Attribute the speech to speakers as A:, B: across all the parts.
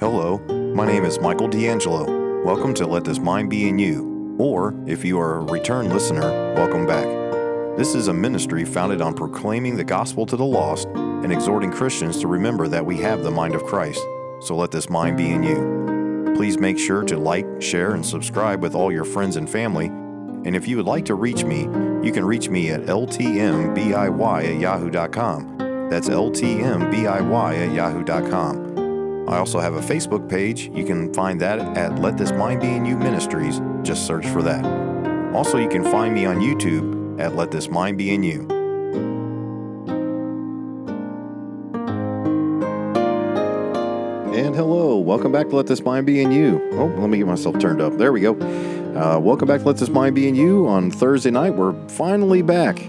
A: Hello, my name is Michael D'Angelo. Welcome to Let This Mind Be in You, or if you are a return listener, welcome back. This is a ministry founded on proclaiming the gospel to the lost and exhorting Christians to remember that we have the mind of Christ. So let this mind be in you. Please make sure to like, share, and subscribe with all your friends and family. And if you would like to reach me, you can reach me at ltmbiy at yahoo.com. That's ltmbiy at yahoo.com. I also have a Facebook page. You can find that at Let This Mind Be in You Ministries. Just search for that. Also, you can find me on YouTube at Let This Mind Be in You. And hello, welcome back to Let This Mind Be in You. Oh, let me get myself turned up. There we go. Uh, welcome back to Let This Mind Be in You on Thursday night. We're finally back.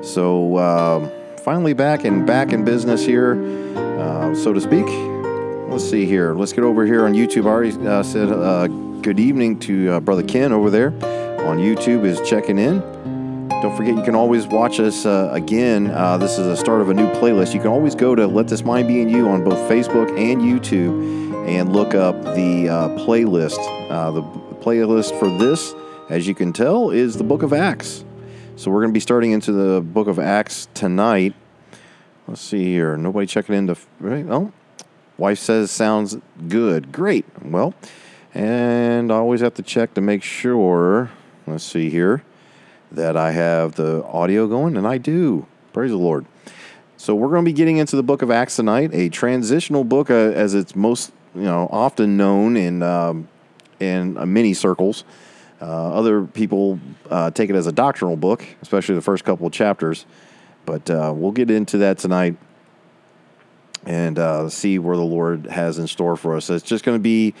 A: So, uh, finally back and back in business here, uh, so to speak. Let's see here. Let's get over here on YouTube. I already uh, said uh, good evening to uh, Brother Ken over there on YouTube is checking in. Don't forget, you can always watch us uh, again. Uh, this is the start of a new playlist. You can always go to Let This Mind Be in You on both Facebook and YouTube and look up the playlist. the playlist for this, as you can tell, is the Book of Acts. So we're going to be starting into the Book of Acts tonight. Let's see here. Nobody checking into. Right? Oh, wife says sounds good. Great. Well, and I always have to check to make sure. Let's see here that I have the audio going, and I do. Praise the Lord. So we're going to be getting into the book of Acts tonight, a transitional book uh, as it's most you know often known in um, in uh, many circles. Uh, other people uh, take it as a doctrinal book, especially the first couple of chapters. But uh, we'll get into that tonight and uh, see where the Lord has in store for us. It's just going to be,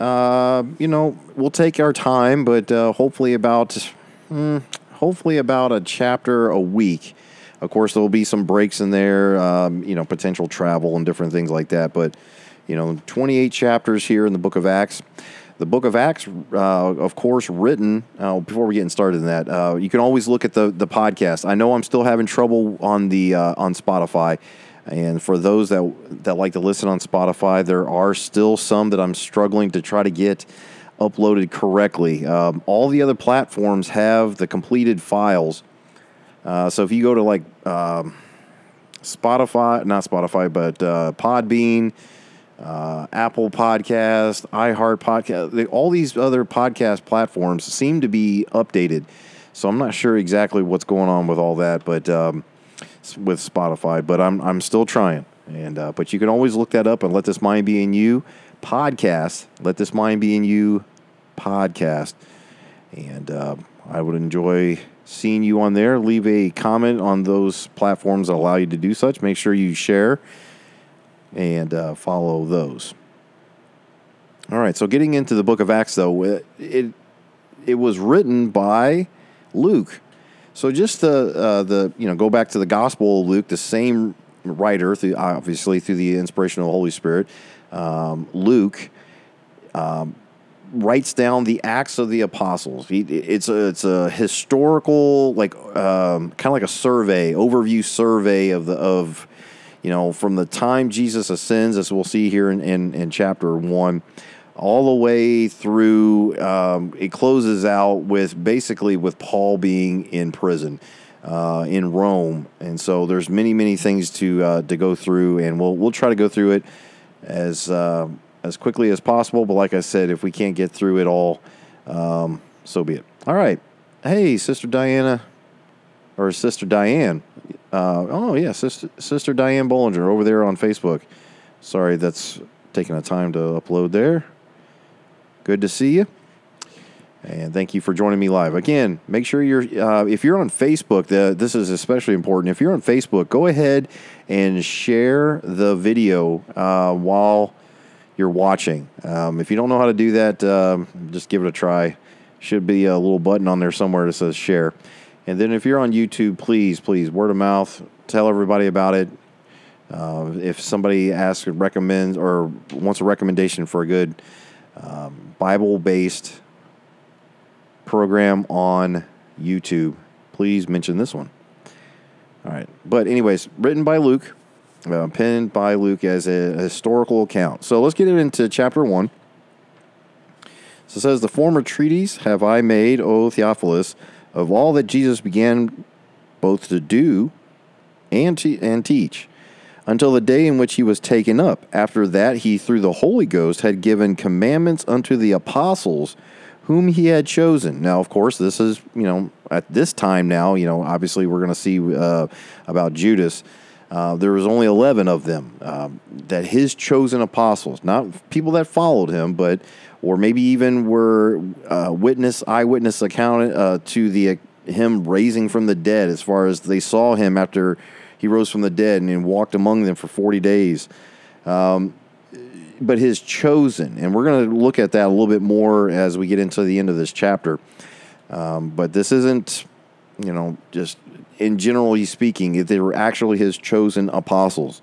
A: you know, we'll take our time, but hopefully about. Mm, hopefully about a chapter a week. Of course, there will be some breaks in there, um, you know, potential travel and different things like that. But, you know, 28 chapters here in the book of Acts. The book of Acts, uh, of course, written, uh, before we get started in that, uh, you can always look at the, the podcast. I know I'm still having trouble on the uh, on Spotify. And for those that, that like to listen on Spotify, there are still some that I'm struggling to try to get uploaded correctly. Um, all the other platforms have the completed files. Uh, so if you go to like um, Spotify, not Spotify, but uh, Podbean, uh, Apple Podcast, iHeart Podcast, all these other podcast platforms seem to be updated. So I'm not sure exactly what's going on with all that, but um, with Spotify, but I'm I'm still trying. And uh, but you can always look that up and let this mind be in you podcast. Let this mind be in you podcast. And uh, I would enjoy seeing you on there. Leave a comment on those platforms that allow you to do such. Make sure you share and uh, follow those. All right, so getting into the book of Acts, though, it it, it was written by Luke. So just the uh, the you know go back to the Gospel of Luke, the same writer, through, obviously through the inspiration of the Holy Spirit, um, Luke. Um, writes down the acts of the apostles. He, it's a it's a historical like um, kind of like a survey, overview survey of the of you know from the time Jesus ascends, as we'll see here in in, in chapter one, all the way through. Um, it closes out with basically with Paul being in prison. Uh, in Rome, and so there's many, many things to uh, to go through, and we'll we'll try to go through it as uh, as quickly as possible. But like I said, if we can't get through it all, um, so be it. All right. Hey, Sister Diana, or Sister Diane. Uh, oh, yeah, Sister, Sister Diane Bollinger over there on Facebook. Sorry, that's taking a time to upload there. Good to see you. And thank you for joining me live. Again, make sure you're, uh, if you're on Facebook, the, this is especially important. If you're on Facebook, go ahead and share the video uh, while you're watching. Um, if you don't know how to do that, um, just give it a try. Should be a little button on there somewhere that says share. And then if you're on YouTube, please, please, word of mouth, tell everybody about it. Uh, if somebody asks, recommends, or wants a recommendation for a good um, Bible based program on YouTube, please mention this one. All right. But, anyways, written by Luke. uh, penned by Luke as a historical account. So let's get into chapter 1. So it says, The former treaties have I made, O Theophilus, of all that Jesus began both to do and, to, and teach, until the day in which he was taken up. After that, he, through the Holy Ghost, had given commandments unto the apostles whom he had chosen. Now, of course, this is, you know, at this time now, you know, obviously we're going to see uh, about Judas. Uh, there was only 11 of them um, that his chosen apostles, not people that followed him, but, or maybe even were uh, witness, eyewitness account uh, to the him raising from the dead, as far as they saw him after he rose from the dead and, walked among them for 40 days. Um, but his chosen, and we're going to look at that a little bit more as we get into the end of this chapter. Um, but this isn't, you know, just in generally speaking, they were actually his chosen apostles,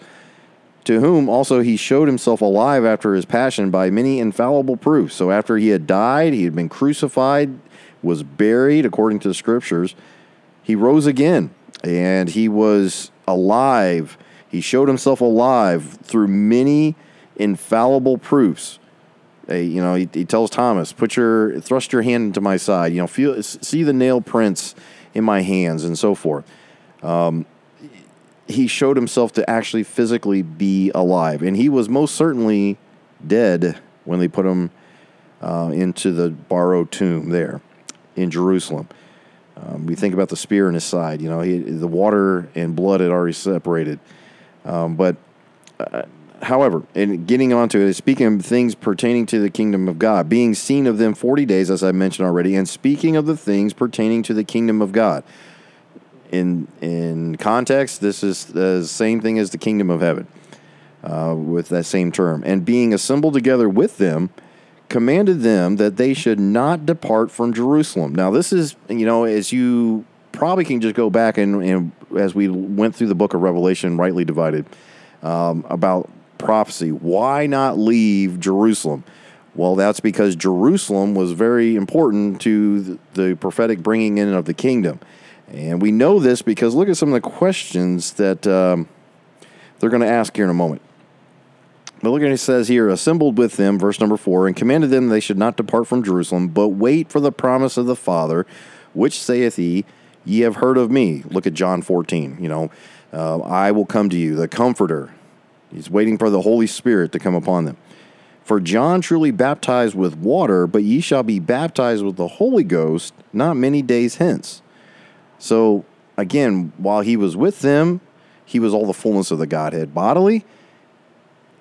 A: to whom also he showed himself alive after his passion by many infallible proofs. So after he had died, he had been crucified, was buried according to the scriptures, he rose again, and he was alive. He showed himself alive through many infallible proofs. you know, he, he, tells Thomas, "Put your thrust your hand into my side. You know, feel see the nail prints in my hands, and so forth." Um, he showed himself to actually physically be alive, and he was most certainly dead when they put him uh, into the borrowed tomb there in Jerusalem. Um, we think about the spear in his side. You know, he, the water and blood had already separated, um, but. Uh, however, in getting onto it, speaking of things pertaining to the kingdom of God, being seen of them 40 days, as I mentioned already, and speaking of the things pertaining to the kingdom of God. In, in context, this is the same thing as the kingdom of heaven uh, with that same term. And being assembled together with them, commanded them that they should not depart from Jerusalem. Now, this is, you know, as you probably can just go back and, and as we went through the book of Revelation, rightly divided, um, about prophecy. Why not leave Jerusalem? Well, that's because Jerusalem was very important to the prophetic bringing in of the kingdom. And we know this because look at some of the questions that um, they're going to ask here in a moment. But look at it says here, assembled with them, verse number four, and commanded them they should not depart from Jerusalem, but wait for the promise of the Father, which saith he, Ye have heard of me. Look at John 14. You know, uh, I will come to you, the Comforter, He's waiting for the Holy Spirit to come upon them. For John truly baptized with water, but ye shall be baptized with the Holy Ghost not many days hence. So, again, while he was with them, he was all the fullness of the Godhead bodily.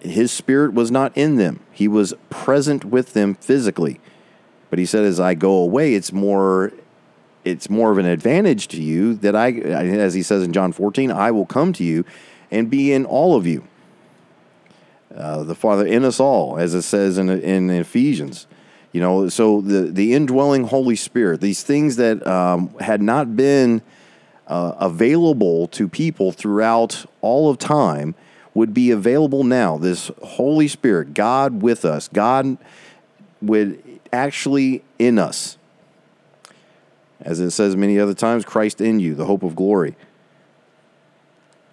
A: His spirit was not in them, he was present with them physically. But he said, as I go away, it's more. It's more of an advantage to you that I, as he says in John 14, I will come to you and be in all of you. Uh, the Father in us all, as it says in, in Ephesians. You know, so the, the indwelling Holy Spirit, these things that um, had not been uh, available to people throughout all of time would be available now. This Holy Spirit, God with us, God would actually in us. As it says many other times, Christ in you, the hope of glory.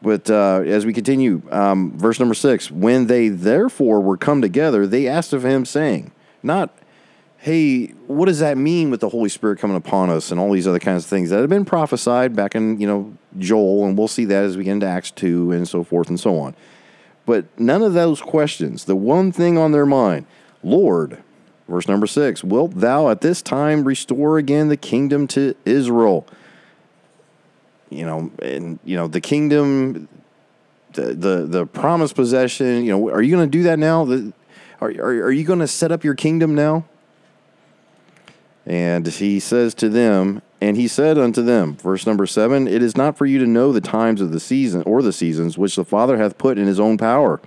A: But uh, as we continue, um, verse number six, when they therefore were come together, they asked of him, saying, Not, hey, what does that mean with the Holy Spirit coming upon us and all these other kinds of things that have been prophesied back in, you know, Joel, and we'll see that as we get into Acts 2 and so forth and so on. But none of those questions, the one thing on their mind, Lord, verse number six, wilt thou at this time restore again the kingdom to Israel? you know, and you know the kingdom, the the the promised possession. You know, are you going to do that now? The, are, are are you going to set up your kingdom now? And he says to them, and he said unto them, verse number seven, It is not for you to know the times of the season or the seasons which the Father hath put in his own power.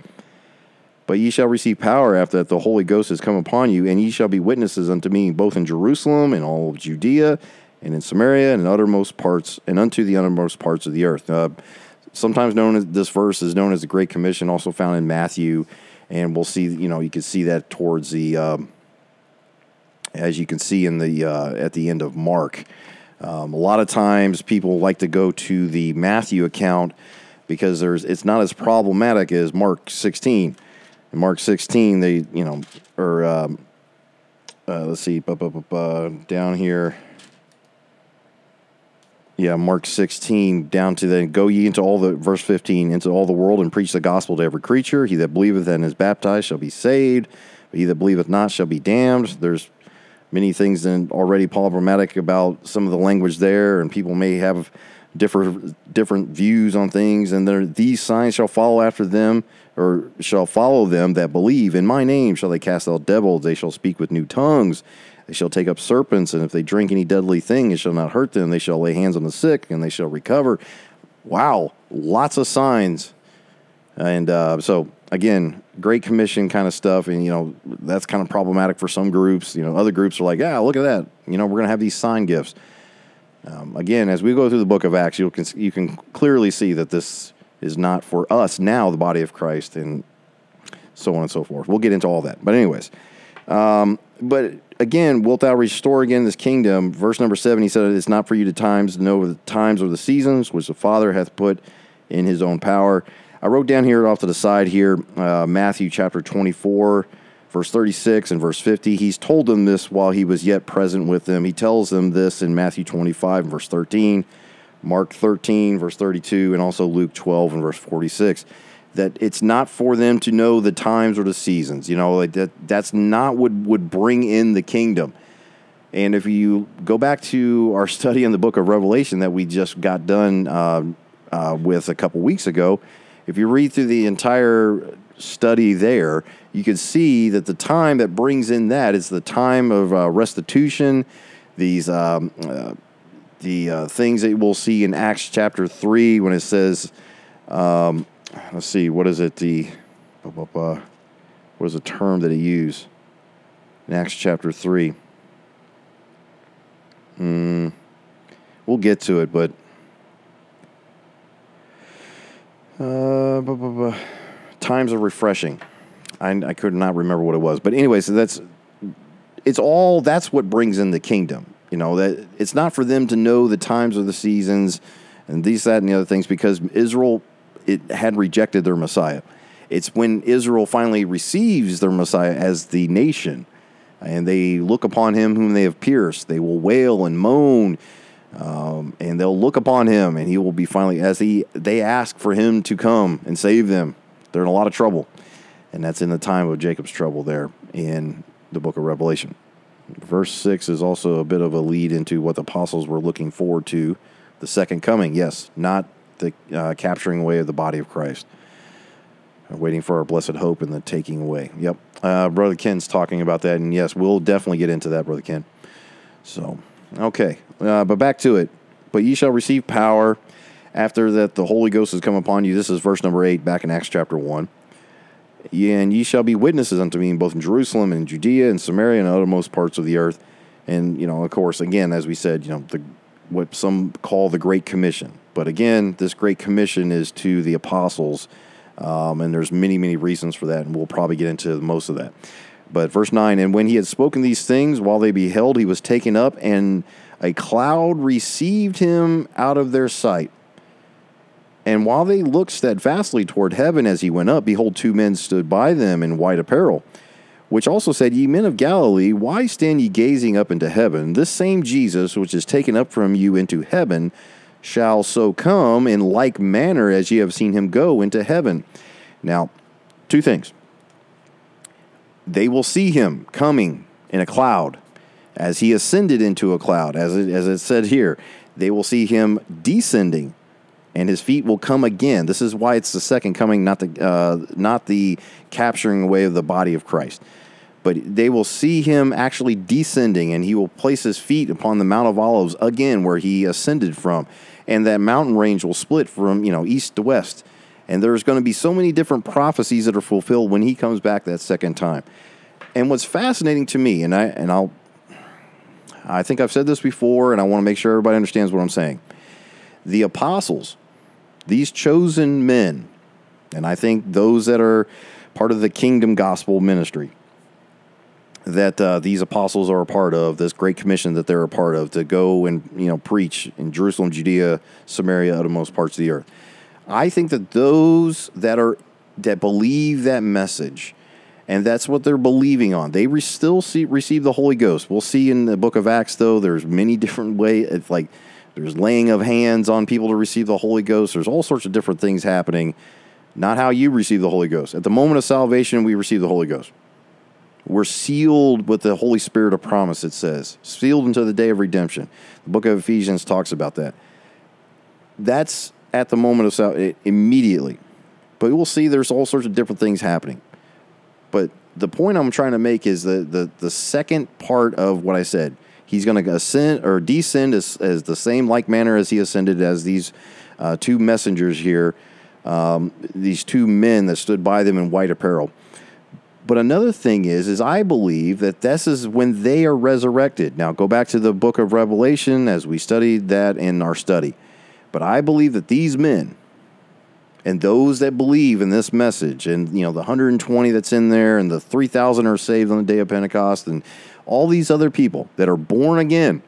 A: But ye shall receive power after that the Holy Ghost is come upon you, and ye shall be witnesses unto me both in Jerusalem and all of Judea and in Samaria and in uttermost parts and unto the uttermost parts of the earth. Uh, sometimes known as this verse is known as the Great Commission, also found in Matthew, and we'll see. You know, you can see that towards the um, as you can see in the uh, at the end of Mark. Um, a lot of times, people like to go to the Matthew account because there's it's not as problematic as Mark 16. In Mark 16, they you know or um, uh, let's see, bu- bu- bu- bu- down here. Yeah, Mark 16 down to then go ye into all the verse 15 into all the world and preach the gospel to every creature. He that believeth and is baptized shall be saved, but he that believeth not shall be damned. There's many things then already problematic about some of the language there, and people may have different different views on things. And there, these signs shall follow after them, or shall follow them that believe. In my name shall they cast out devils. They shall speak with new tongues. They shall take up serpents, and if they drink any deadly thing, it shall not hurt them. They shall lay hands on the sick, and they shall recover. Wow, lots of signs. And uh, so, again, Great Commission kind of stuff. And, you know, that's kind of problematic for some groups. You know, other groups are like, yeah, look at that. You know, we're going to have these sign gifts. Um, again, as we go through the book of Acts, you can, you can clearly see that this is not for us now, the body of Christ, and so on and so forth. We'll get into all that. But, anyways, um, but again, wilt thou restore again this kingdom? Verse number seven, he said, It's not for you to times know the times or the seasons which the Father hath put in his own power. I wrote down here off to the side here, uh, Matthew chapter 24, verse 36 and verse 50. He's told them this while he was yet present with them. He tells them this in Matthew 25, verse 13, Mark 13, verse 32, and also Luke 12 and verse 46 that it's not for them to know the times or the seasons. You know, like that that's not what would bring in the kingdom. And if you go back to our study in the book of Revelation that we just got done uh, uh, with a couple weeks ago, if you read through the entire study there, you can see that the time that brings in that is the time of uh, restitution, these um, uh, the uh, things that we'll see in Acts chapter three when it says. Um, let's see, what is it? The what is the term that he used in Acts chapter three? Hmm. We'll get to it, but uh, times are refreshing. I, I could not remember what it was, but anyway, so that's it's all that's what brings in the kingdom. You know that it's not for them to know the times of the seasons and these, that, and the other things because Israel it had rejected their Messiah. It's when Israel finally receives their Messiah as the nation, and they look upon him whom they have pierced. They will wail and moan, um, and they'll look upon him, and he will be finally as he. They ask for him to come and save them. They're in a lot of trouble, and that's in the time of Jacob's trouble there in the book of Revelation. Verse six is also a bit of a lead into what the apostles were looking forward to, the second coming. Yes, not the uh, capturing away of the body of Christ. Waiting for our blessed hope and the taking away. Yep. Uh, Brother Ken's talking about that. And yes, we'll definitely get into that, Brother Ken. So, okay. Uh, but back to it. But ye shall receive power after that the Holy Ghost has come upon you. This is verse number 8 back in Acts chapter 1. And ye shall be witnesses unto me both in Jerusalem and Judea and Samaria and uttermost parts of the earth. And, you know, of course, again, as we said, you know, the, what some call the Great Commission. But again, this Great Commission is to the apostles, um, and there's many, many reasons for that, and we'll probably get into most of that. But verse 9, and when he had spoken these things, while they beheld, he was taken up, and a cloud received him out of their sight. And while they looked steadfastly toward heaven as he went up, behold, two men stood by them in white apparel, which also said, Ye men of Galilee, why stand ye gazing up into heaven? This same Jesus, which is taken up from you into heaven, shall so come in like manner as ye have seen him go into heaven. Now, two things. They will see him coming in a cloud as he ascended into a cloud, as it, as it said here. They will see him descending and his feet will come again. This is why it's the second coming, not the uh, not the capturing away of the body of Christ. But they will see him actually descending, and he will place his feet upon the Mount of Olives again, where he ascended from, and that mountain range will split from you know east to west. And there's going to be so many different prophecies that are fulfilled when he comes back that second time. And what's fascinating to me, and I and I'll, I think I've said this before, and I want to make sure everybody understands what I'm saying. The apostles these chosen men, and I think those that are part of the kingdom gospel ministry that uh, these apostles are a part of, this great commission that they're a part of to go and you know preach in Jerusalem, Judea, Samaria, uttermost parts of the earth. I think that those that are that believe that message, and that's what they're believing on, they re- still see, receive the Holy Ghost. We'll see in the Book of Acts, though. There's many different ways. It's like there's laying of hands on people to receive the Holy Ghost. There's all sorts of different things happening. Not how you receive the Holy Ghost. At the moment of salvation, we receive the Holy Ghost. We're sealed with the Holy Spirit of promise, it says, sealed until the day of redemption. The book of Ephesians talks about that. That's at the moment of salvation, immediately. But we'll see there's all sorts of different things happening. But the point I'm trying to make is the, the, the second part of what I said. He's going to ascend or descend as, as the same like manner as he ascended as these uh, two messengers here, um, these two men that stood by them in white apparel. But another thing is, is I believe that this is when they are resurrected. Now, go back to the book of Revelation as we studied that in our study. But I believe that these men and those that believe in this message, and you know the 120 that's in there, and the 3,000 are saved on the day of Pentecost, and all these other people that are born again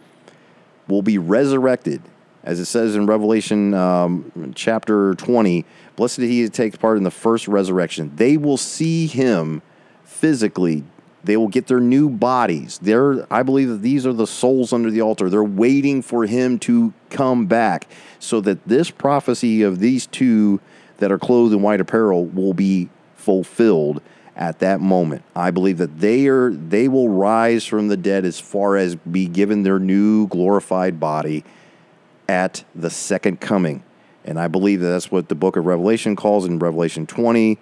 A: will be resurrected, as it says in Revelation um, chapter 20. Blessed he that takes part in the first resurrection. They will see him physically. They will get their new bodies. They're, I believe that these are the souls under the altar. They're waiting for him to come back so that this prophecy of these two that are clothed in white apparel will be fulfilled at that moment. I believe that they are they will rise from the dead as far as be given their new glorified body at the second coming. And I believe that that's what the book of Revelation calls in Revelation 20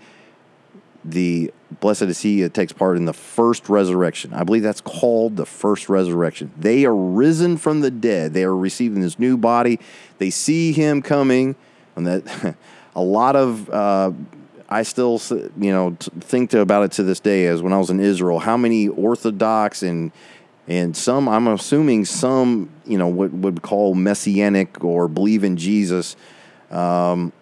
A: the blessed is he that takes part in the first resurrection. I believe that's called the first resurrection. They are risen from the dead. They are receiving this new body. They see him coming, and that a lot of uh, I still you know think about it to this day. As when I was in Israel, how many Orthodox and and some I'm assuming some you know what would call messianic or believe in Jesus. Um,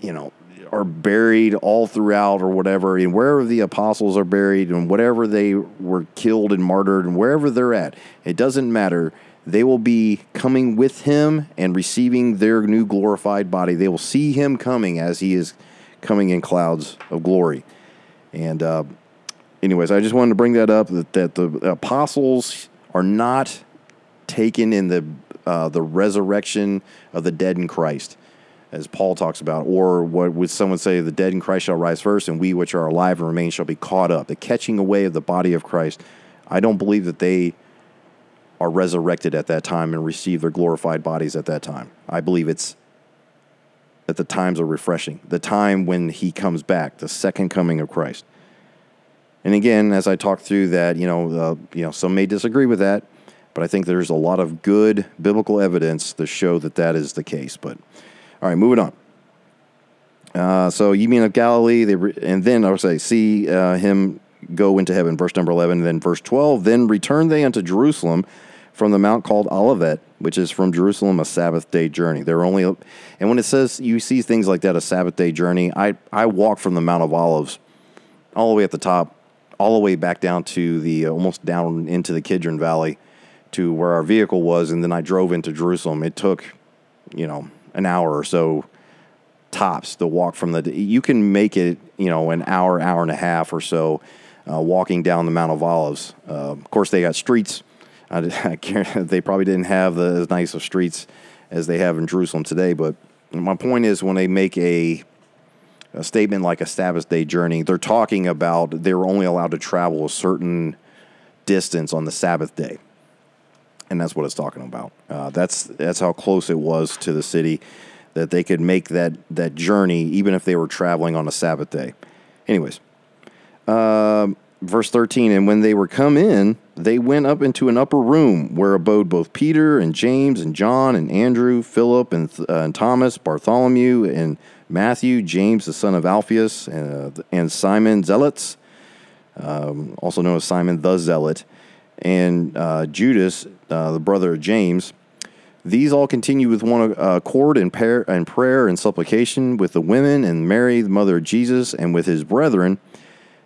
A: you know are buried all throughout or whatever, and wherever the apostles are buried and whatever they were killed and martyred and wherever they're at, it doesn't matter. They will be coming with him and receiving their new glorified body. They will see him coming as he is coming in clouds of glory. And, uh, anyways, I just wanted to bring that up that, that the apostles are not taken in the uh, the resurrection of the dead in Christ as Paul talks about, or what would someone say, the dead in Christ shall rise first, and we which are alive and remain shall be caught up. The catching away of the body of Christ. I don't believe that they are resurrected at that time and receive their glorified bodies at that time. I believe it's that the times are refreshing, the time when he comes back, the second coming of Christ. And again, as I talk through that, you know, uh, you know, some may disagree with that, but I think there's a lot of good biblical evidence to show that that is the case. But all right, moving on. Uh, so you mean of Galilee, they re- and then I would say, see uh, him go into heaven, verse number 11, then verse 12, then return they unto Jerusalem from the mount called Olivet, which is from Jerusalem a Sabbath day journey. They're only, and when it says you see things like that, a Sabbath day journey, I, I walk from the Mount of Olives all the way at the top, all the way back down to the, uh, almost down into the Kidron Valley to where our vehicle was, and then I drove into Jerusalem. It took, you know, an hour or so tops to walk from the. You can make it, you know, an hour, hour and a half or so, uh, walking down the Mount of Olives. Uh, of course, they got streets. I, I they probably didn't have the, as nice of streets as they have in Jerusalem today. But my point is, when they make a a statement like a Sabbath day journey, they're talking about they were only allowed to travel a certain distance on the Sabbath day and that's what it's talking about. Uh, that's that's how close it was to the city that they could make that that journey even if they were traveling on a Sabbath day. Anyways, uh, verse thirteen, and when they were come in, they went up into an upper room where abode both Peter and James and John and Andrew, Philip and, uh, and Thomas, Bartholomew and Matthew, James the son of Alphaeus, uh, and Simon Zelotes, um, also known as Simon the Zealot and uh, Judas, uh, the brother of James. These all continue with one accord in, prayer, and supplication with the women and Mary, the mother of Jesus, and with his brethren.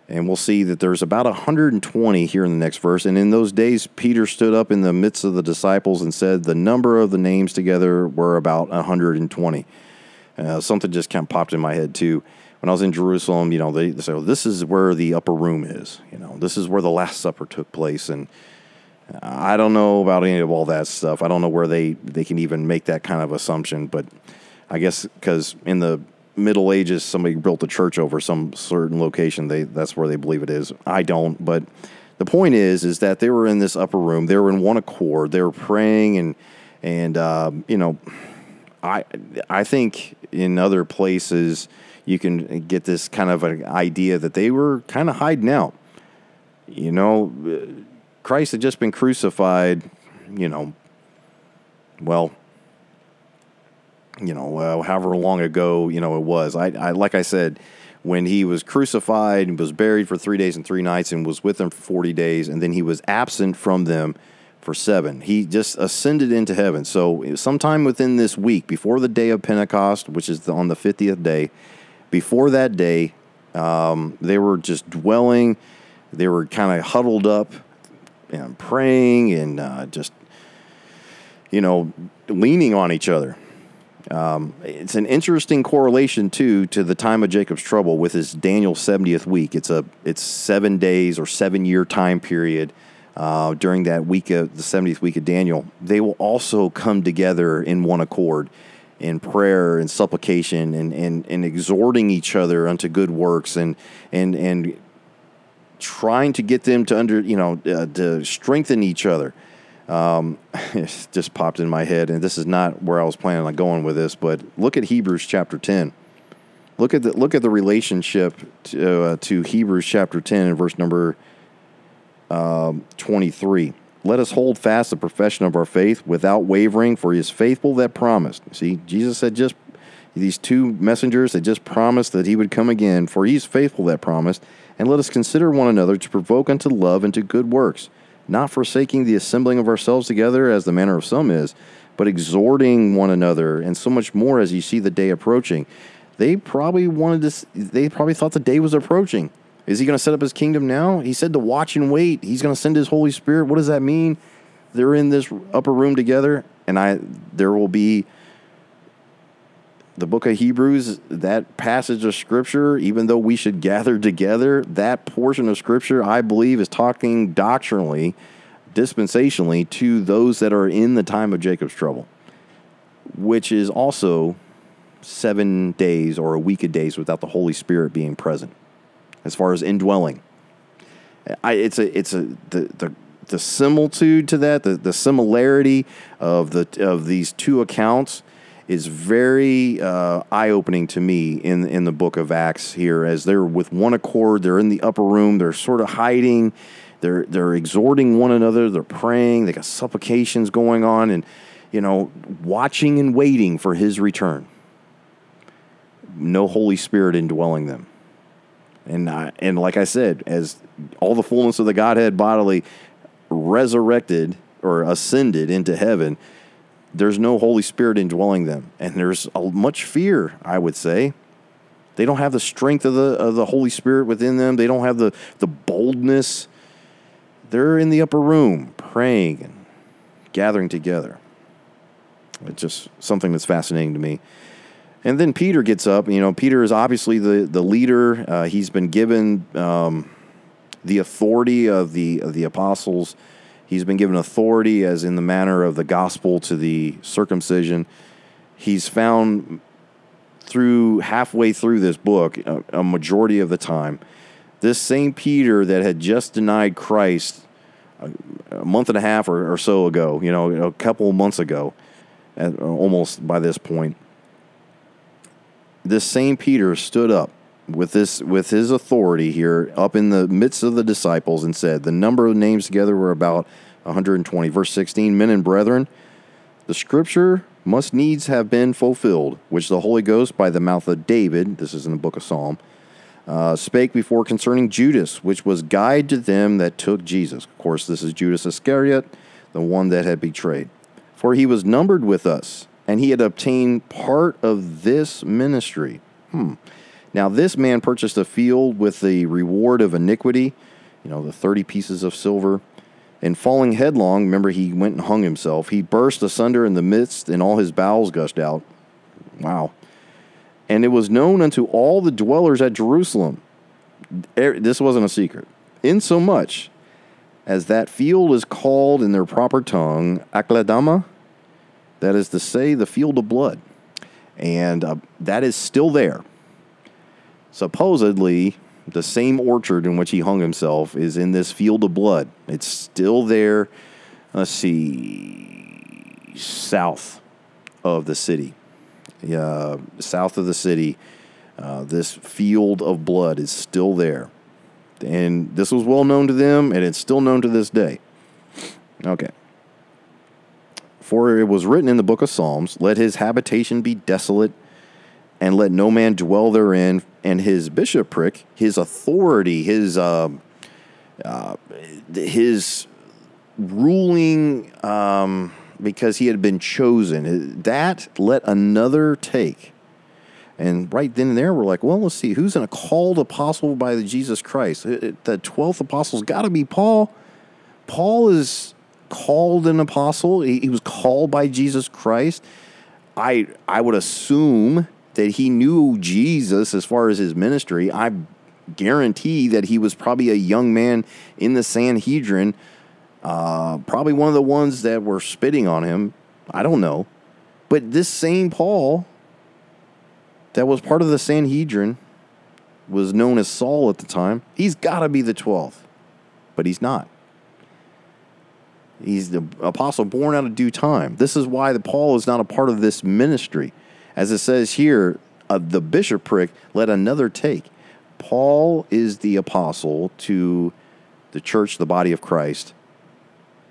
A: And we'll see that there's about 120 here in the next verse. And in those days, Peter stood up in the midst of the disciples and said, The number of the names together were about 120. Uh, something just kind of popped in my head too. When I was in Jerusalem, you know, they, they say, this is where the upper room is. You know, this is where the Last Supper took place. And I don't know about any of all that stuff. I don't know where they, they can even make that kind of assumption. But I guess because in the Middle Ages, somebody built a church over some certain location. They that's where they believe it is. I don't, but the point is, is that they were in this upper room. They were in one accord. They were praying, and and um, you know, I I think in other places you can get this kind of an idea that they were kind of hiding out. You know, Christ had just been crucified. You know, well, you know, uh, however long ago, you know, it was. I, I, like I said, when he was crucified and was buried for three days and three nights and was with them for 40 days, and then he was absent from them for seven. He just ascended into heaven. So, sometime within this week, before the day of Pentecost, which is on the 50th day, before that day, um, they were just dwelling, they were kind of huddled up and praying and uh, just, you know, leaning on each other. Um, it's an interesting correlation too to the time of Jacob's trouble with his Daniel 70th week. It's a it's seven days or seven year time period uh, during that week of the 70th week of Daniel. They will also come together in one accord in prayer and supplication and, and, and exhorting each other unto good works and and and trying to get them to under you know uh, to strengthen each other um, it just popped in my head, and this is not where I was planning on going with this, but look at Hebrews chapter 10. Look at the look at the relationship to, uh, to Hebrews chapter 10 and verse number um, 23. Let us hold fast the profession of our faith without wavering, for he is faithful that promised. See, Jesus said just these two messengers had just promised that he would come again, for he is faithful that promised. And let us consider one another to provoke unto love and to good works not forsaking the assembling of ourselves together as the manner of some is, but exhorting one another, and so much more as you see the day approaching. They probably wanted to, they probably thought the day was approaching. Is he going to set up his kingdom now? He said to watch and wait. He's going to send his Holy Spirit. What does that mean? They're in this upper room together, and I there will be the book of Hebrews, that passage of scripture, even though we should gather together, that portion of scripture, I believe, is talking doctrinally, dispensationally to those that are in the time of Jacob's trouble, which is also seven days or a week of days without the Holy Spirit being present, as far as indwelling. I, it's a, it's a, the, the, the similitude to that, the, the similarity of the of these two accounts is very uh, eye opening to me in in the book of Acts here, as they're with one accord, they're in the upper room, they're sort of hiding, they're they're exhorting one another, they're praying, they got supplications going on, and you know, watching and waiting for His return. No Holy Spirit indwelling them, and I, and like I said, as all the fullness of the Godhead bodily resurrected or ascended into heaven there's no Holy Spirit indwelling them, and there's a, much fear. I would say they don't have the strength of the of the Holy Spirit within them. They don't have the the boldness. They're in the upper room praying and gathering together. It's just something that's fascinating to me. And then Peter gets up. You know, Peter is obviously the the leader. Uh, he's been given um, the authority of the of the apostles He's been given authority as in the manner of the gospel to the circumcision. He's found through halfway through this book, a, a majority of the time, this same Peter that had just denied Christ a, a month and a half or, or, so ago, you know, a couple months ago, at, almost by this point, this same Peter stood up with this with his authority here up in the midst of the disciples and said the number of names together were about 120 verse 16 men and brethren the scripture must needs have been fulfilled which the holy ghost by the mouth of david this is in the book of psalm uh, spake before concerning judas which was guide to them that took jesus. Of course this is judas iscariot the one that had betrayed. For he was numbered with us and he had obtained part of this ministry hmm now, this man purchased a field with the reward of iniquity, you know, the 30 pieces of silver. And falling headlong, remember, he went and hung himself. He burst asunder in the midst, and all his bowels gushed out. Wow. And it was known unto all the dwellers at Jerusalem. Er- This wasn't a secret. Insomuch as that field is called in their proper tongue Aceldama, that is to say, the field of blood. And uh, that is still there. Supposedly, the same orchard in which he hung himself is in this field of blood. It's still there. Let's see, south of the city. Yeah, south of the city, uh, this field of blood is still there. And this was well known to them, and it's still known to this day. Okay. For it was written in the book of Psalms, Let his habitation be desolate, and let no man dwell therein. And his bishopric, his authority, his um, uh, his ruling, um, because he had been chosen, that let another take. And right then and there, we're like, well, let's see, who's in a called apostle by the Jesus Christ? The twelfth apostle's got to be Paul. Paul is called an apostle. He, he was called by Jesus Christ. I I would assume that he knew Jesus as far as his ministry. I guarantee that he was probably a young man in the Sanhedrin, uh, probably one of the ones that were spitting on him. I don't know, but this same Paul that was part of the Sanhedrin was known as Saul at the time. He's got to be the twelfth, but he's not. He's the apostle born out of due time. This is why the Paul is not a part of this ministry. As it says here, uh, the bishopric let another take. Paul is the apostle to the church, the body of Christ,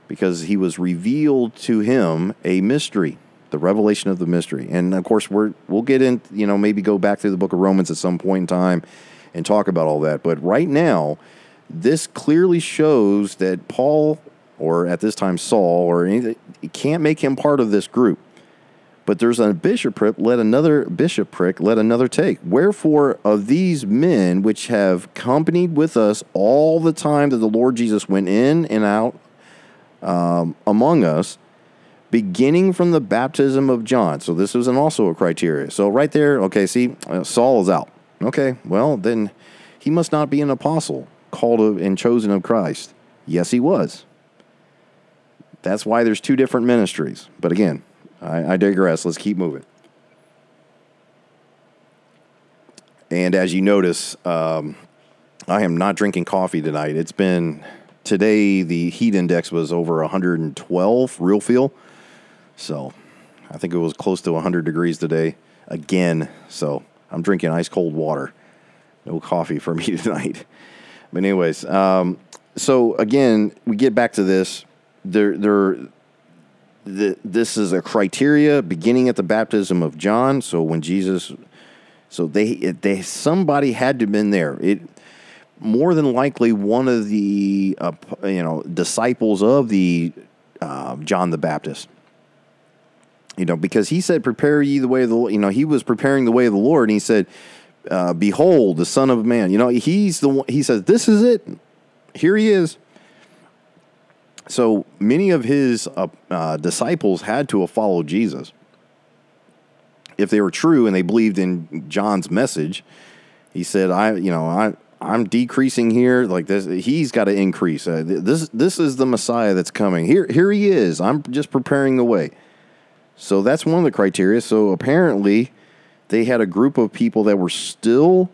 A: because he was revealed to him a mystery, the revelation of the mystery. And of course, we're we'll get in, you know, maybe go back through the book of Romans at some point in time and talk about all that. But right now, this clearly shows that Paul, or at this time Saul, or anything, can't make him part of this group. But there's a bishopric, let another bishopric, let another take. Wherefore, of these men which have companied with us all the time that the Lord Jesus went in and out um, among us, beginning from the baptism of John. So this is an also a criteria. So right there, okay, see, uh, Saul is out. Okay, well then he must not be an apostle called of, and chosen of Christ. Yes, he was. That's why there's two different ministries. But again, I, I digress. Let's keep moving. And as you notice, um, I am not drinking coffee tonight. It's been today. The heat index was over 112 real feel. So I think it was close to 100 degrees today again. So I'm drinking ice cold water. No coffee for me tonight. But anyways, um, so again, we get back to this. There, there. The, this is a criteria beginning at the baptism of John. So when Jesus, so they, they somebody had to have been there. It more than likely one of the uh, you know disciples of the uh, John the Baptist you know, because he said, "Prepare ye the way of the," Lord." you know, he was preparing the way of the Lord, and he said, uh, "Behold, the Son of Man." You know, he's the one. He says, "This is it. Here he is." So many of his uh, uh, disciples had to have followed Jesus if they were true and they believed in John's message. He said, "I, you know, I." I'm decreasing here, like this. He's got to increase. Uh, this, this is the Messiah that's coming. Here, here he is. I'm just preparing the way. So that's one of the criteria. So apparently, they had a group of people that were still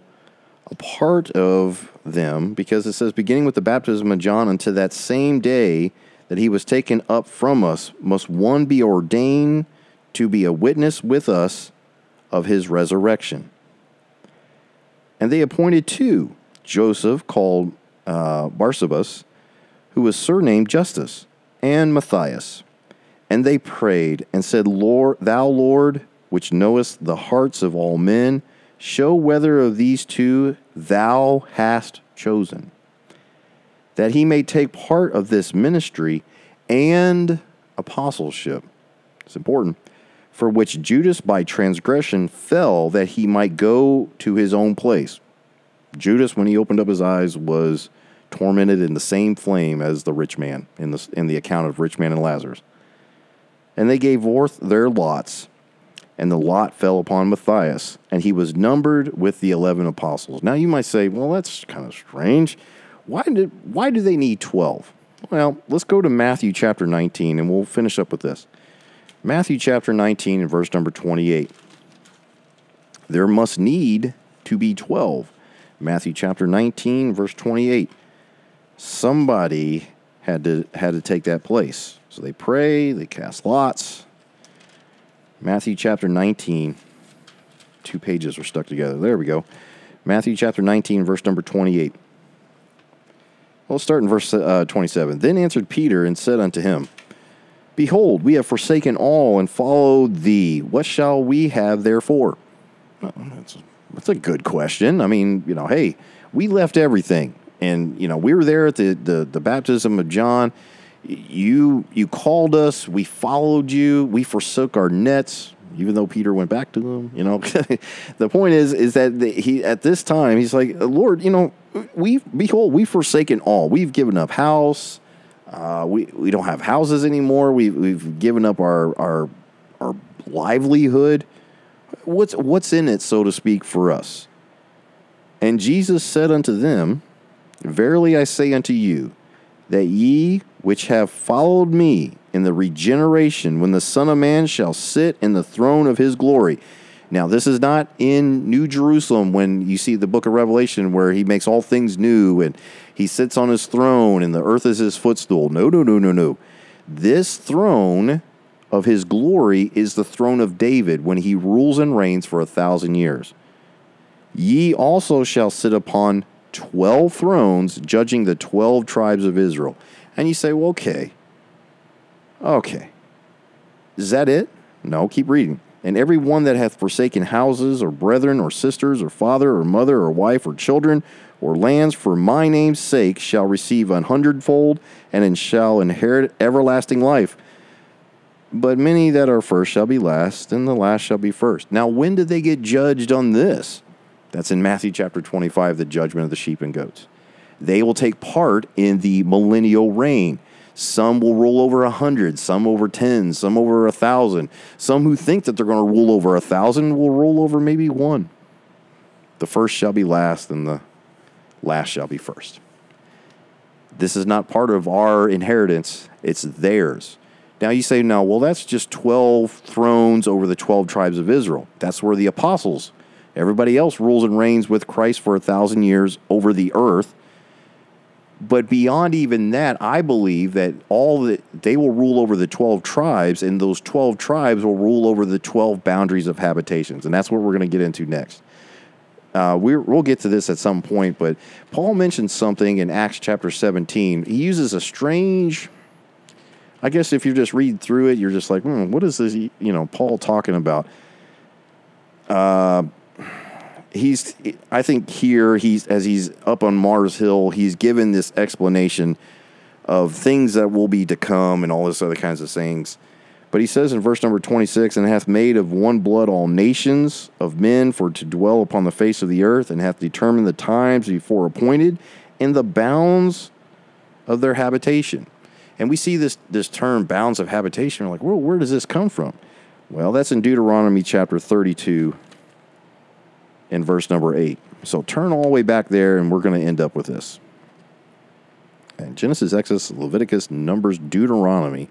A: a part of them because it says, beginning with the baptism of John unto that same day that he was taken up from us, must one be ordained to be a witness with us of his resurrection. And they appointed two Joseph, called uh, Barsabas, who was surnamed Justus, and Matthias. And they prayed and said, Lord, thou Lord, which knowest the hearts of all men, show whether of these two thou hast chosen, that he may take part of this ministry and apostleship. It's important. For which Judas by transgression fell, that he might go to his own place. Judas, when he opened up his eyes, was tormented in the same flame as the rich man in the, in the account of rich man and Lazarus and they gave forth their lots, and the lot fell upon Matthias, and he was numbered with the 11 apostles. Now you might say, well, that's kind of strange. Why did why do they need 12? Well, let's go to Matthew chapter 19 and we'll finish up with this. Matthew chapter 19 and verse number 28. There must need to be 12. Matthew chapter 19 verse 28. Somebody had to had to take that place. So they pray, they cast lots. Matthew chapter 19. Two pages are stuck together. There we go. Matthew chapter 19 verse number 28. We'll start in verse uh, 27. Then answered Peter and said unto him, Behold, we have forsaken all and followed thee. What shall we have therefore? That's, a, that's a good question. I mean, you know, hey, we left everything. And, you know, we were there at the, the, the baptism of John. You, you called us. We followed you. We forsook our nets even though Peter went back to them. You know, the point is, is that the, he at this time he's like, Lord, you know, we behold, we've forsaken all. We've given up house. Uh, we we don't have houses anymore. We've we've given up our our our livelihood. What's what's in it, so to speak, for us? And Jesus said unto them, Verily I say unto you, that ye which have followed me in the regeneration when the Son of Man shall sit in the throne of his glory. Now, this is not in New Jerusalem when you see the book of Revelation where he makes all things new and he sits on his throne and the earth is his footstool. No, no, no, no, no. This throne of his glory is the throne of David when he rules and reigns for a thousand years. Ye also shall sit upon 12 thrones, judging the 12 tribes of Israel. And you say, well, okay. Okay. Is that it? No, keep reading. And every one that hath forsaken houses, or brethren, or sisters, or father, or mother, or wife, or children, or lands for my name's sake shall receive an hundredfold, and shall inherit everlasting life. But many that are first shall be last, and the last shall be first. Now, when did they get judged on this? That's in Matthew chapter 25, the judgment of the sheep and goats. They will take part in the millennial reign. Some will roll over a hundred, some over ten, some over a thousand. Some who think that they're going to rule over a thousand will roll over maybe one. The first shall be last, and the last shall be first. This is not part of our inheritance, it's theirs. Now you say, now, well, that's just 12 thrones over the 12 tribes of Israel. That's where the apostles Everybody else rules and reigns with Christ for a thousand years over the earth. But beyond even that, I believe that all that they will rule over the 12 tribes, and those 12 tribes will rule over the 12 boundaries of habitations. And that's what we're going to get into next. Uh, we will get to this at some point, but Paul mentions something in Acts chapter 17. He uses a strange, I guess if you just read through it, you're just like, hmm, what is this, you know, Paul talking about? Uh, he's I think here he's as he's up on Mars Hill, he's given this explanation of things that will be to come and all this other kinds of things. But he says in verse number 26, and hath made of one blood all nations of men for to dwell upon the face of the earth, and hath determined the times before appointed and the bounds of their habitation. And we see this, this term bounds of habitation. We're like, well, where does this come from? Well, that's in Deuteronomy chapter 32, in verse number 8. So turn all the way back there, and we're going to end up with this. And Genesis, Exodus, Leviticus, Numbers, Deuteronomy,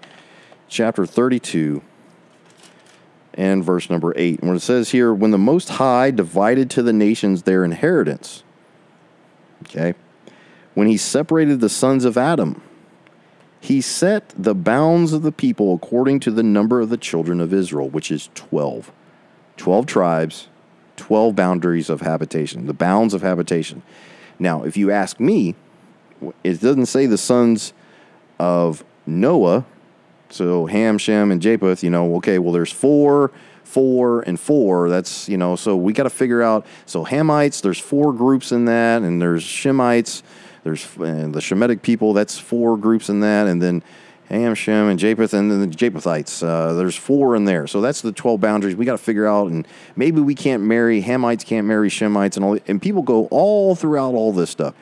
A: chapter 32, and verse number 8. And when it says here, when the Most High divided to the nations their inheritance, okay, when he separated the sons of Adam, he set the bounds of the people according to the number of the children of Israel, which is 12. 12 tribes, 12 boundaries of habitation, the bounds of habitation. Now, if you ask me, it doesn't say the sons of Noah, so Ham, Shem, and Japheth, you know, okay, well, there's four, four, and four. That's, you know, so we got to figure out. So Hamites, there's four groups in that, and there's Shemites, there's the Shemitic people, that's four groups in that, and then Ham, Shem, and Japheth, and then the Japhethites. Uh, there's four in there. So that's the 12 boundaries we got to figure out. And maybe we can't marry, Hamites can't marry Shemites, and all. And people go all throughout all this stuff.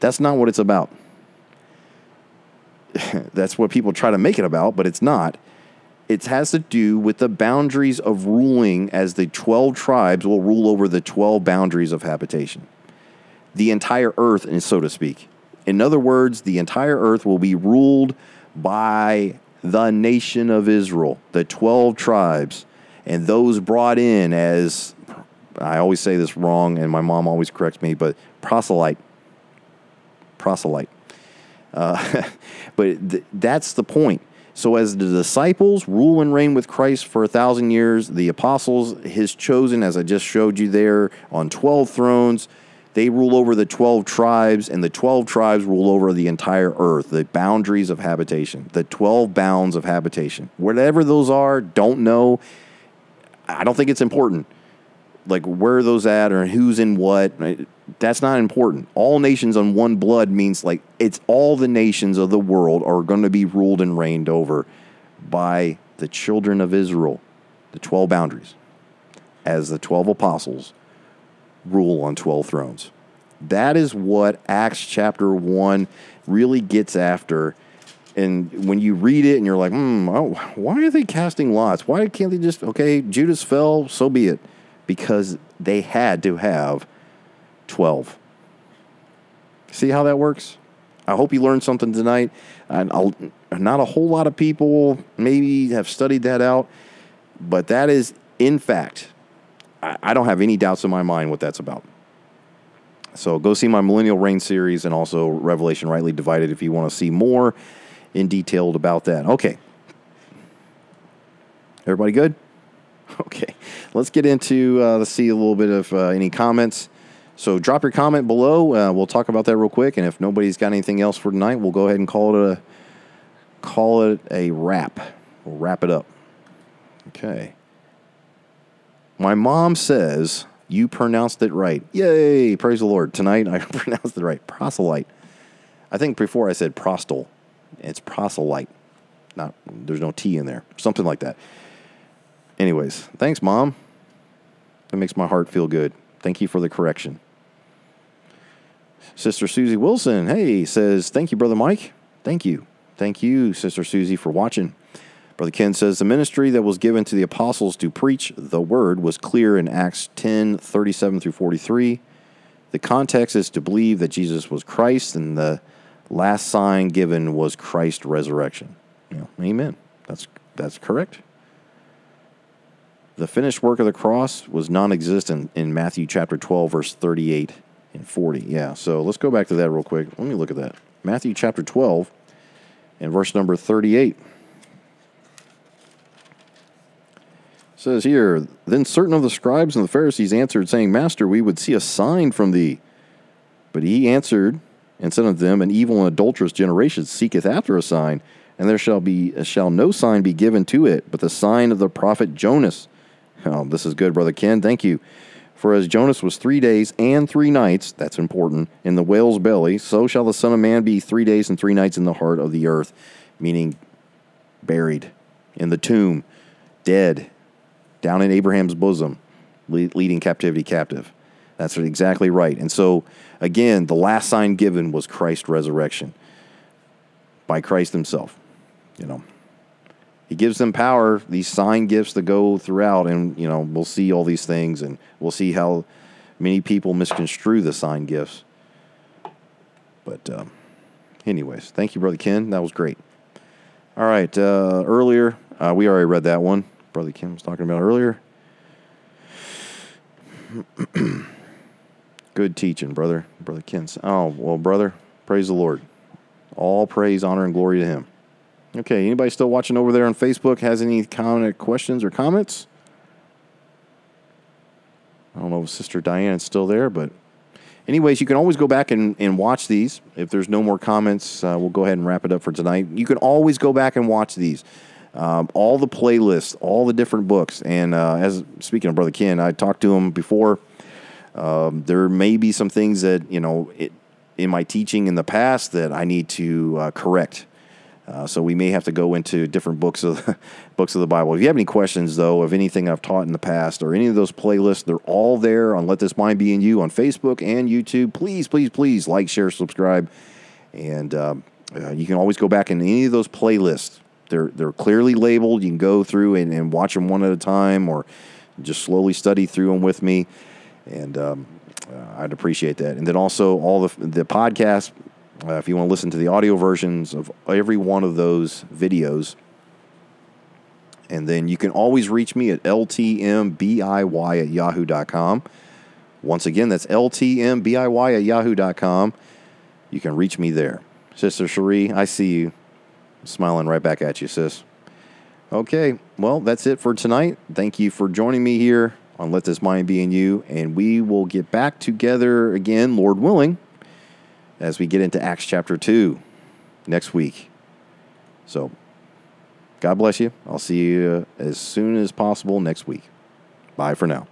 A: That's not what it's about. that's what people try to make it about, but it's not. it has to do with the boundaries of ruling as the 12 tribes will rule over the 12 boundaries of habitation. The entire earth, so to speak. In other words, the entire earth will be ruled by the nation of Israel, the 12 tribes, and those brought in as, I always say this wrong, and my mom always corrects me, but proselyte. Proselyte. Uh, but th- that's the point. So, as the disciples rule and reign with Christ for a thousand years, the apostles, his chosen, as I just showed you there, on 12 thrones, they rule over the 12 tribes, and the 12 tribes rule over the entire earth, the boundaries of habitation, the 12 bounds of habitation. Whatever those are, don't know. I don't think it's important. Like where those at or who's in what, that's not important. All nations on one blood means like it's all the nations of the world are going to be ruled and reigned over by the children of Israel, the 12 boundaries, as the 12 apostles rule on 12 thrones. That is what Acts chapter 1 really gets after. And when you read it and you're like, hmm, oh, why are they casting lots? Why can't they just, okay, Judas fell, so be it. Because they had to have 12. See how that works? I hope you learned something tonight. I'll, not a whole lot of people maybe have studied that out, but that is, in fact, I, I don't have any doubts in my mind what that's about. So go see my Millennial Reign series and also Revelation Rightly Divided if you want to see more in detailed about that. Okay. Everybody good? Okay. Let's get into, uh, let's see a little bit of uh, any comments. So drop your comment below. Uh, we'll talk about that real quick. And if nobody's got anything else for tonight, we'll go ahead and call it a, call it a wrap. We'll wrap it up. Okay. My mom says you pronounced it right. Yay! Praise the Lord. Tonight I pronounced it right. Proselyte. I think before I said prostel. It's proselyte. Not there's no T in there. Something like that. Anyways, thanks, Mom. That makes my heart feel good. Thank you for the correction. Sister Susie Wilson, hey, says, Thank you, Brother Mike. Thank you. Thank you, Sister Susie, for watching. Brother Ken says the ministry that was given to the apostles to preach the word was clear in Acts 10 37 through 43. The context is to believe that Jesus was Christ, and the last sign given was Christ's resurrection. Know, amen. That's that's correct. The finished work of the cross was non-existent in Matthew chapter 12, verse 38 and 40. Yeah, so let's go back to that real quick. Let me look at that. Matthew chapter 12 and verse number 38. Says here, then certain of the scribes and the Pharisees answered, saying, Master, we would see a sign from thee. But he answered and said unto them, An evil and adulterous generation seeketh after a sign, and there shall be shall no sign be given to it, but the sign of the prophet Jonas. Oh, this is good, brother Ken. Thank you. For as Jonas was three days and three nights, that's important, in the whale's belly, so shall the Son of Man be three days and three nights in the heart of the earth, meaning buried in the tomb, dead, down in Abraham's bosom, leading captivity captive. That's exactly right. And so, again, the last sign given was Christ's resurrection by Christ Himself. You know, He gives them power, these sign gifts that go throughout, and, you know, we'll see all these things and we'll see how many people misconstrue the sign gifts. But, um, anyways, thank you, Brother Ken. That was great. All right. Uh, earlier, uh, we already read that one. Brother Kim was talking about earlier. Good teaching, brother. Brother Kins. Oh, well, brother, praise the Lord. All praise, honor, and glory to him. Okay, anybody still watching over there on Facebook has any comment, questions, or comments? I don't know if Sister Diane is still there, but anyways, you can always go back and, and watch these. If there's no more comments, uh, we'll go ahead and wrap it up for tonight. You can always go back and watch these um, all the playlists, all the different books. And uh, as speaking of Brother Ken, I talked to him before. Um, there may be some things that you know it, in my teaching in the past that I need to uh, correct. Uh, so we may have to go into different books of books of the Bible. If you have any questions, though, of anything I've taught in the past or any of those playlists, they're all there on Let This Mind Be in You on Facebook and YouTube. Please, please, please like, share, subscribe, and um, uh, you can always go back in any of those playlists They're they're clearly labeled. You can go through and, and watch them one at a time, or just slowly study through them with me, and um, uh, I'd appreciate that. And then also all the the podcast. Uh, if you want to listen to the audio versions of every one of those videos, and then you can always reach me at ltmbiy at yahoo.com. Once again, that's ltmbiy at yahoo.com. You can reach me there. Sister Cherie, I see you smiling right back at you, sis. Okay, well, that's it for tonight. Thank you for joining me here on Let This Mind Be in You, and we will get back together again, Lord willing, as we get into Acts chapter 2 next week. So, God bless you. I'll see you as soon as possible next week. Bye for now.